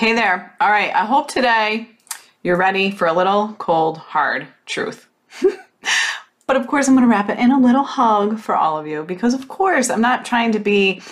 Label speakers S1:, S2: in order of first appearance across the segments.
S1: Hey there. All right. I hope today you're ready for a little cold, hard truth. but of course, I'm going to wrap it in a little hug for all of you because, of course, I'm not trying to be,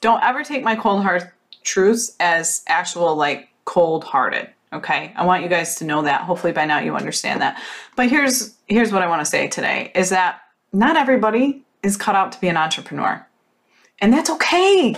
S1: don't ever take my cold, hard truths as actual, like, cold hearted. Okay. I want you guys to know that. Hopefully, by now you understand that. But here's, here's what I want to say today is that not everybody is cut out to be an entrepreneur. And that's okay.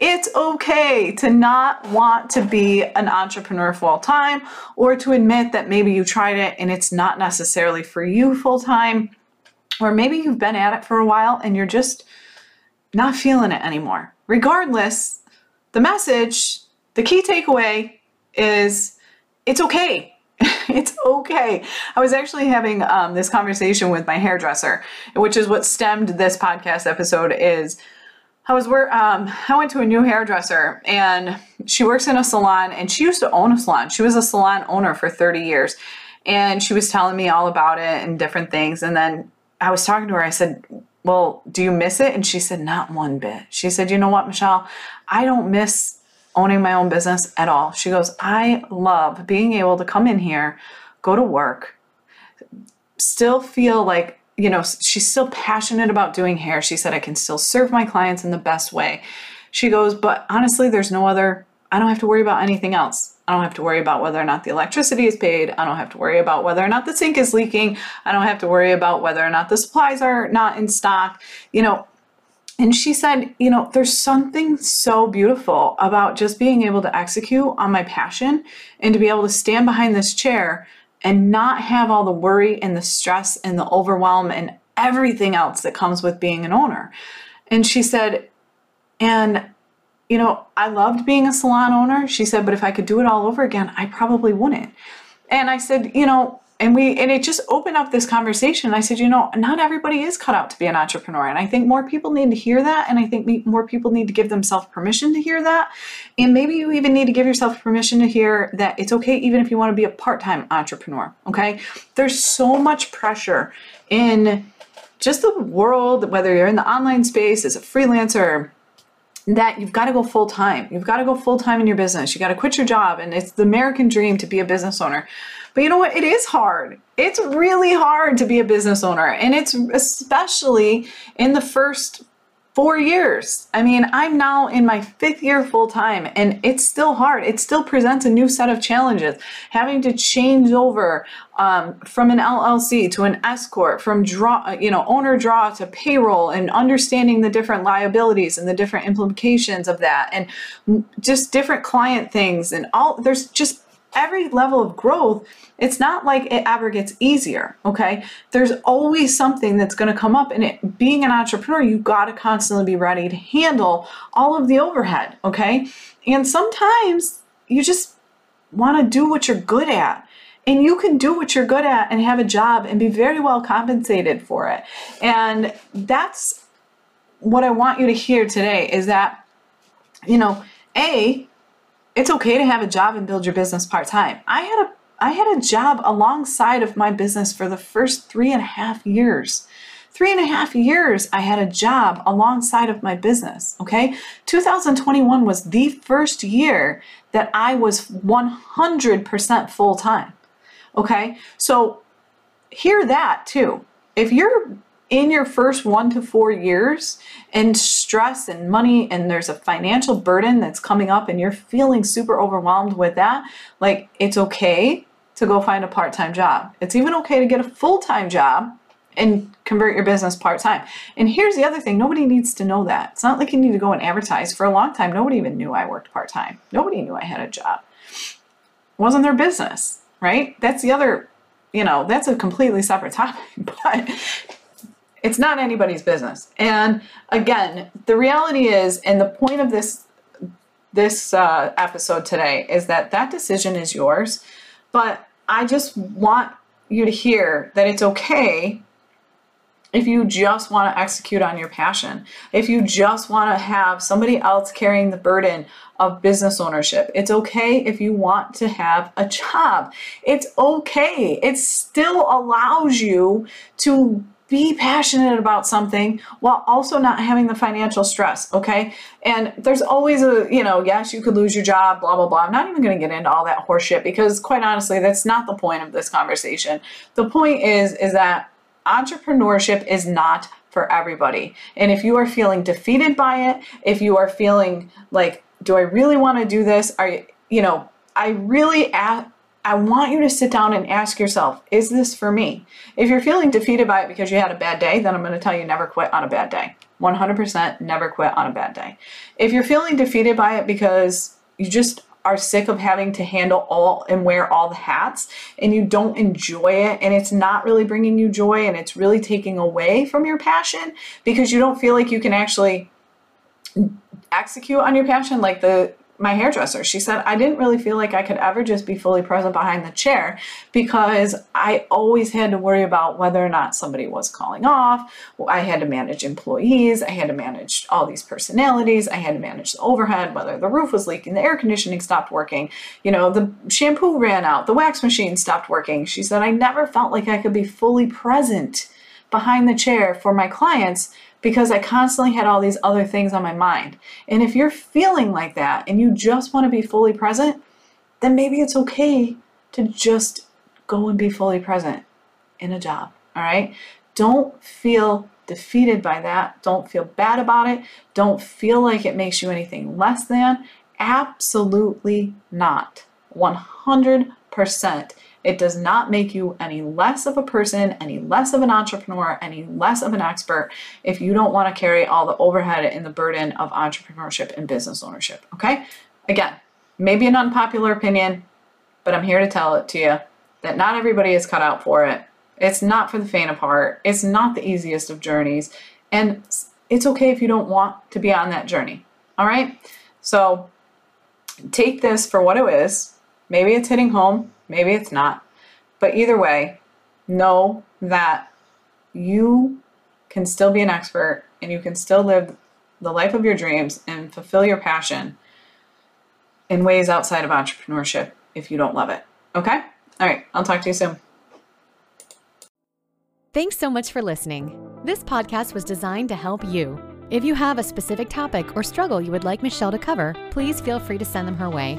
S1: It's okay to not want to be an entrepreneur full time or to admit that maybe you tried it and it's not necessarily for you full time. Or maybe you've been at it for a while and you're just not feeling it anymore. Regardless, the message, the key takeaway is it's okay. it's okay. I was actually having um, this conversation with my hairdresser, which is what stemmed this podcast episode is I was where um, I went to a new hairdresser and she works in a salon and she used to own a salon. She was a salon owner for 30 years and she was telling me all about it and different things. And then I was talking to her. I said, Well, do you miss it? And she said, Not one bit. She said, You know what, Michelle? I don't miss owning my own business at all. She goes, I love being able to come in here, go to work, still feel like you know, she's still passionate about doing hair. She said, I can still serve my clients in the best way. She goes, but honestly, there's no other, I don't have to worry about anything else. I don't have to worry about whether or not the electricity is paid. I don't have to worry about whether or not the sink is leaking. I don't have to worry about whether or not the supplies are not in stock. You know, and she said, you know, there's something so beautiful about just being able to execute on my passion and to be able to stand behind this chair and not have all the worry and the stress and the overwhelm and everything else that comes with being an owner. And she said, and you know, I loved being a salon owner. She said, but if I could do it all over again, I probably wouldn't. And I said, you know, and we and it just opened up this conversation. I said you know not everybody is cut out to be an entrepreneur. And i think more people need to hear that and i think more people need to give themselves permission to hear that. And maybe you even need to give yourself permission to hear that it's okay even if you want to be a part-time entrepreneur okay? There's so much pressure in just the world whether you're in the online space as a freelancer that you've got to go full time. You've got to go full time in your business. You got to quit your job. And it's the American dream to be a business owner. But you know what? It is hard. It's really hard to be a business owner. And it's especially in the first four years. I mean, I'm now in my fifth year full time and it's still hard. It still presents a new set of challenges. Having to change over um, from an LLC to an S corp, from draw, you know, owner draw to payroll, and understanding the different liabilities and the different implications of that, and just different client things, and all. There's just every level of growth, it's not like it ever gets easier, okay? There's always something that's going to come up and it being an entrepreneur, you got to constantly be ready to handle all of the overhead, okay? And sometimes you just want to do what you're good at. And you can do what you're good at and have a job and be very well compensated for it. And that's what I want you to hear today is that you know, A, it's okay to have a job and build your business part time. I had a I had a job alongside of my business for the first three and a half years. Three and a half years, I had a job alongside of my business. Okay. 2021 was the first year that I was 100% full time. Okay. So hear that too. If you're in your first one to four years and stress and money and there's a financial burden that's coming up and you're feeling super overwhelmed with that, like it's okay to go find a part time job. It's even okay to get a full time job and convert your business part time. And here's the other thing nobody needs to know that. It's not like you need to go and advertise. For a long time, nobody even knew I worked part time, nobody knew I had a job. It wasn't their business, right? That's the other you know, that's a completely separate topic. But it's not anybody's business. And again, the reality is, and the point of this this uh, episode today is that that decision is yours, but I just want you to hear that it's okay if you just want to execute on your passion, if you just want to have somebody else carrying the burden of business ownership, it's okay if you want to have a job. It's okay. It still allows you to be passionate about something while also not having the financial stress, okay? And there's always a, you know, yes, you could lose your job, blah, blah, blah. I'm not even going to get into all that horseshit because quite honestly, that's not the point of this conversation. The point is, is that entrepreneurship is not for everybody. And if you are feeling defeated by it, if you are feeling like, do I really want to do this? Are you, you know, I really ask, I want you to sit down and ask yourself, is this for me? If you're feeling defeated by it because you had a bad day, then I'm going to tell you never quit on a bad day. 100% never quit on a bad day. If you're feeling defeated by it because you just are sick of having to handle all and wear all the hats and you don't enjoy it and it's not really bringing you joy and it's really taking away from your passion because you don't feel like you can actually execute on your passion like the my hairdresser. She said, I didn't really feel like I could ever just be fully present behind the chair because I always had to worry about whether or not somebody was calling off. I had to manage employees. I had to manage all these personalities. I had to manage the overhead, whether the roof was leaking, the air conditioning stopped working, you know, the shampoo ran out, the wax machine stopped working. She said, I never felt like I could be fully present behind the chair for my clients because I constantly had all these other things on my mind. And if you're feeling like that and you just want to be fully present, then maybe it's okay to just go and be fully present in a job. All right? Don't feel defeated by that. Don't feel bad about it. Don't feel like it makes you anything less than. Absolutely not. 100%. It does not make you any less of a person, any less of an entrepreneur, any less of an expert if you don't want to carry all the overhead and the burden of entrepreneurship and business ownership. Okay? Again, maybe an unpopular opinion, but I'm here to tell it to you that not everybody is cut out for it. It's not for the faint of heart. It's not the easiest of journeys. And it's okay if you don't want to be on that journey. All right? So take this for what it is. Maybe it's hitting home. Maybe it's not. But either way, know that you can still be an expert and you can still live the life of your dreams and fulfill your passion in ways outside of entrepreneurship if you don't love it. Okay? All right, I'll talk to you soon.
S2: Thanks so much for listening. This podcast was designed to help you. If you have a specific topic or struggle you would like Michelle to cover, please feel free to send them her way.